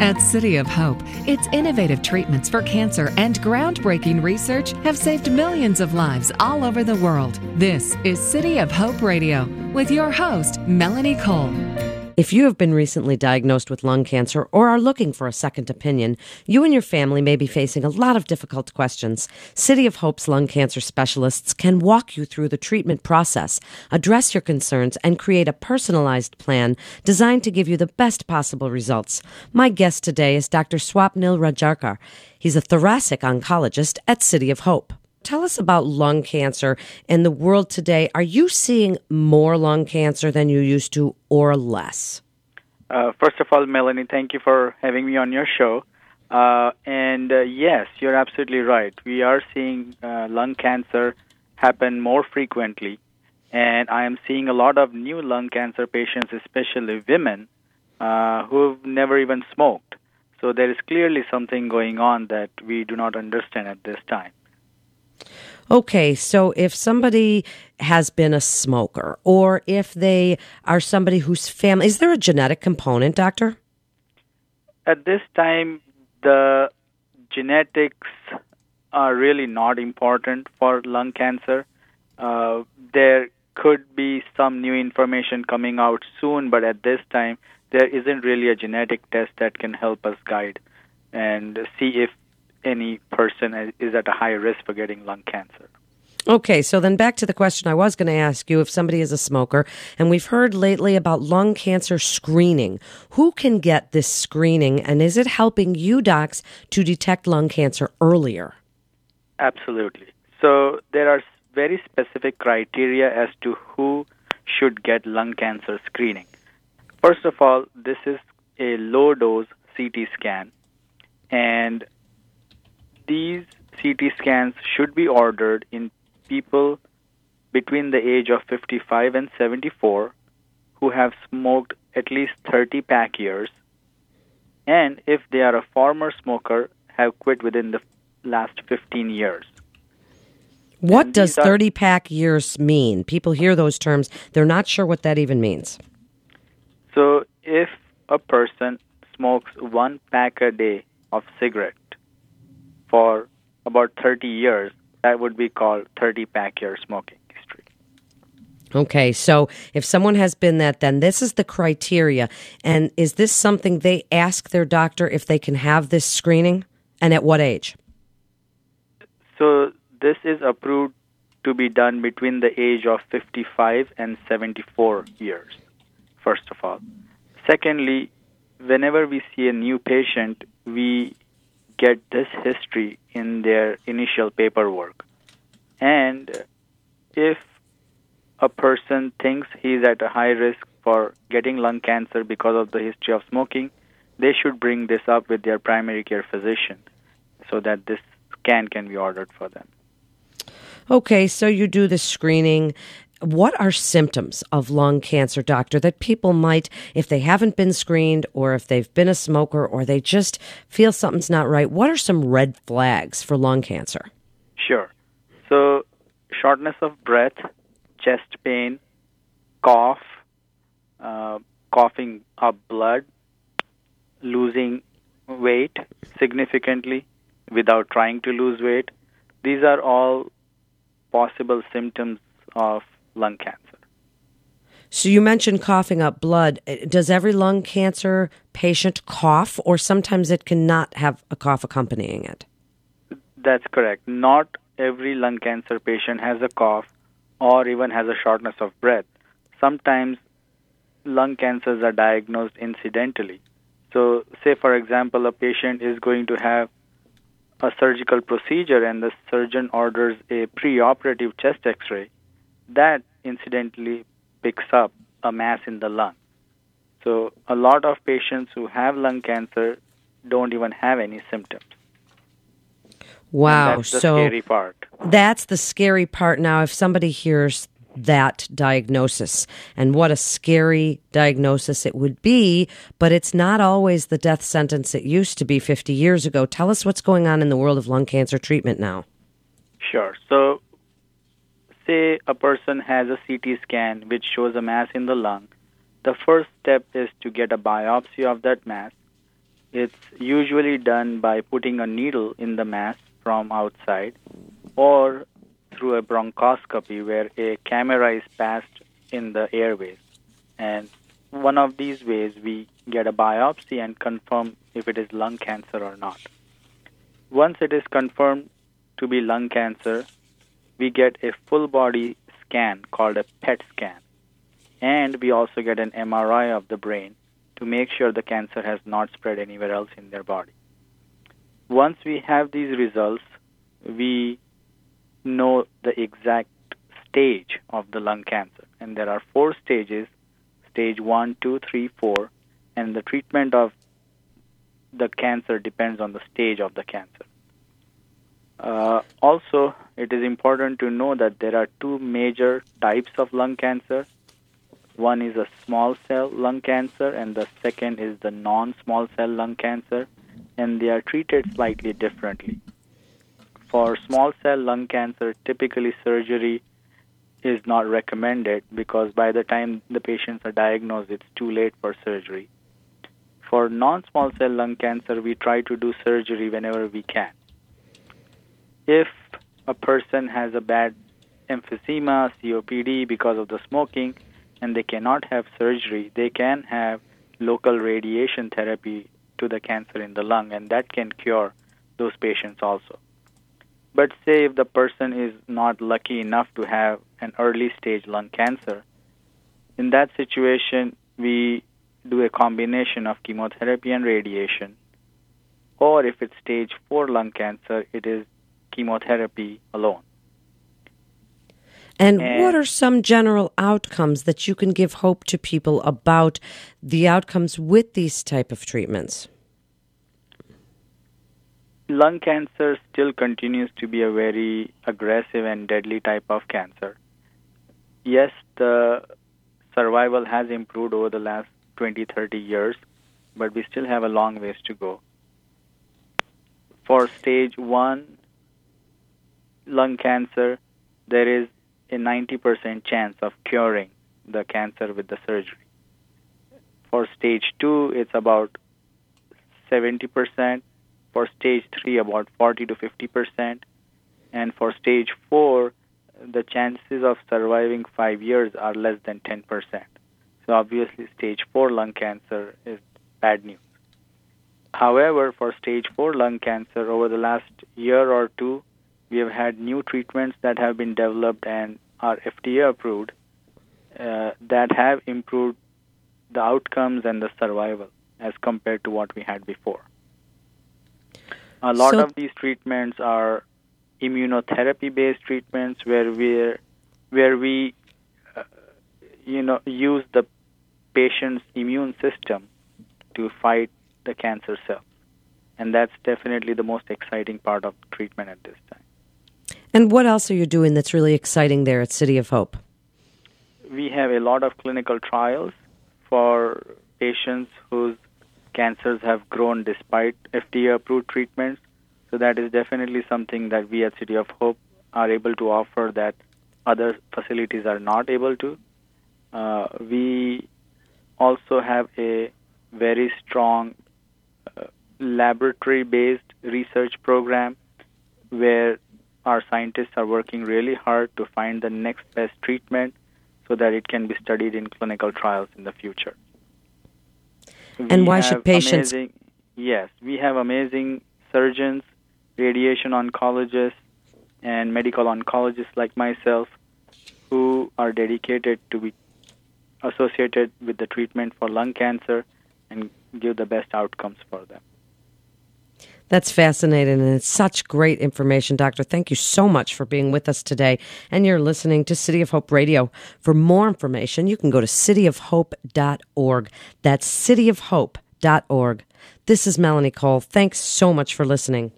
At City of Hope, its innovative treatments for cancer and groundbreaking research have saved millions of lives all over the world. This is City of Hope Radio with your host, Melanie Cole. If you have been recently diagnosed with lung cancer or are looking for a second opinion, you and your family may be facing a lot of difficult questions. City of Hope's lung cancer specialists can walk you through the treatment process, address your concerns, and create a personalized plan designed to give you the best possible results. My guest today is Dr. Swapnil Rajurkar. He's a thoracic oncologist at City of Hope. Tell us about lung cancer in the world today. Are you seeing more lung cancer than you used to or less? Uh, first of all, Melanie, thank you for having me on your show. Uh, and uh, yes, you're absolutely right. We are seeing uh, lung cancer happen more frequently. And I am seeing a lot of new lung cancer patients, especially women, uh, who've never even smoked. So there is clearly something going on that we do not understand at this time. Okay, so if somebody has been a smoker or if they are somebody whose family, is there a genetic component, doctor? At this time, the genetics are really not important for lung cancer. Uh, there could be some new information coming out soon, but at this time, there isn't really a genetic test that can help us guide and see if any person is at a high risk for getting lung cancer. Okay, so then back to the question I was going to ask you if somebody is a smoker, and we've heard lately about lung cancer screening. Who can get this screening, and is it helping you docs to detect lung cancer earlier? Absolutely. So there are very specific criteria as to who should get lung cancer screening. First of all, this is a low dose CT scan, and these CT scans should be ordered in people between the age of 55 and 74 who have smoked at least 30 pack years, and if they are a former smoker, have quit within the last 15 years. What and does 30 pack years mean? People hear those terms, they're not sure what that even means. So, if a person smokes one pack a day of cigarette for about 30 years, that would be called 30 pack year smoking history. Okay, so if someone has been that, then this is the criteria. And is this something they ask their doctor if they can have this screening? And at what age? So this is approved to be done between the age of 55 and 74 years, first of all. Secondly, whenever we see a new patient, we get this history in their initial paperwork. And if a person thinks he's at a high risk for getting lung cancer because of the history of smoking, they should bring this up with their primary care physician so that this scan can be ordered for them. Okay, so you do the screening what are symptoms of lung cancer, doctor, that people might, if they haven't been screened or if they've been a smoker or they just feel something's not right, what are some red flags for lung cancer? Sure. So, shortness of breath, chest pain, cough, uh, coughing up blood, losing weight significantly without trying to lose weight. These are all possible symptoms of lung cancer. So you mentioned coughing up blood. Uh, does every lung cancer patient cough, or sometimes it cannot have a cough accompanying it? That's correct. Not every lung cancer patient has a cough or even has a shortness of breath. Sometimes lung cancers are diagnosed incidentally. So, say for example, a patient is going to have a surgical procedure and the surgeon orders a preoperative chest x ray that incidentally picks up a mass in the lung. So, a lot of patients who have lung cancer don't even have any symptoms. Wow. that's the so scary part. That's the scary part. Now, if somebody hears that diagnosis and what a scary diagnosis it would be, but it's not always the death sentence it used to be 50 years ago. Tell us what's going on in the world of lung cancer treatment now. Sure. So, say a person has a CT scan which shows a mass in the lung, the first step is to get a biopsy of that mass It's usually done by putting a needle in the mass from outside or through a bronchoscopy where a camera is passed in the airways. And one of these ways we get a biopsy and confirm if it is lung cancer or not. Once it is confirmed to be lung cancer, we get a full body scan called a PET scan. And we also get an MRI of the brain to make sure the cancer has not spread anywhere else in their body. Once we have these results, we know the exact stage of the lung cancer. And there are four stages stage one, two, three, four, and the treatment of the cancer depends on the stage of the cancer. Uh, also, it is important to know that there are two major types of lung cancer one is a small cell lung cancer, and the second is the non small cell lung cancer, and they are treated slightly differently. For small cell lung cancer, typically surgery is not recommended because by the time the patients are diagnosed, it's too late for surgery. For non small cell lung cancer, we try to do surgery whenever we can. If a person has a bad emphysema, COPD because of the smoking, and they cannot have surgery, they can have local radiation therapy to the cancer in the lung, and that can cure those patients also. But say if the person is not lucky enough to have an early stage lung cancer, in that situation, we do a combination of chemotherapy and radiation. Or if it's stage 4 lung cancer, it is chemotherapy alone. And, and, what are some general outcomes that you can give hope to people about the outcomes with these type of treatments? Lung cancer still continues to be a very aggressive and deadly type of cancer. Yes, the survival has improved over the last 20, 30 years, but we still have a long ways to go. For stage 1 lung cancer, there is a 90% chance of curing the cancer with the surgery. For stage 2, it's about 70%. For stage 3, about 40 to 50%. And for stage 4, the chances of surviving 5 years are less than 10%. So obviously, stage 4 lung cancer is bad news. However, for stage 4 lung cancer, over the last year or two, we have had new treatments that have been developed and are FDA approved uh, that have improved the outcomes and the survival as compared to what we had before. A lot so, of these treatments are immunotherapy based treatments where we where we uh, you know use the patient's immune system to fight the cancer cells and that's definitely the most exciting part of treatment at this time and what else are you doing that's really exciting there at City of Hope? We have a lot of clinical trials for patients whose cancers have grown despite FDA approved treatments. So that is definitely something that we at City of Hope are able to offer that other facilities are not able to. Uh, we also have a very strong uh, laboratory based research program where our scientists are working really hard to find the next best treatment so that it can be studied in clinical trials in the future. And we why should patients? Amazing, yes, we have amazing surgeons, radiation oncologists, and medical oncologists like myself who are dedicated to be associated with the treatment for lung cancer and give the best outcomes for them. That's fascinating, and it's such great information, Doctor. Thank you so much for being with us today. And you're listening to City of Hope Radio. For more information, you can go to cityofhope.org. That's cityofhope.org. This is Melanie Cole. Thanks so much for listening.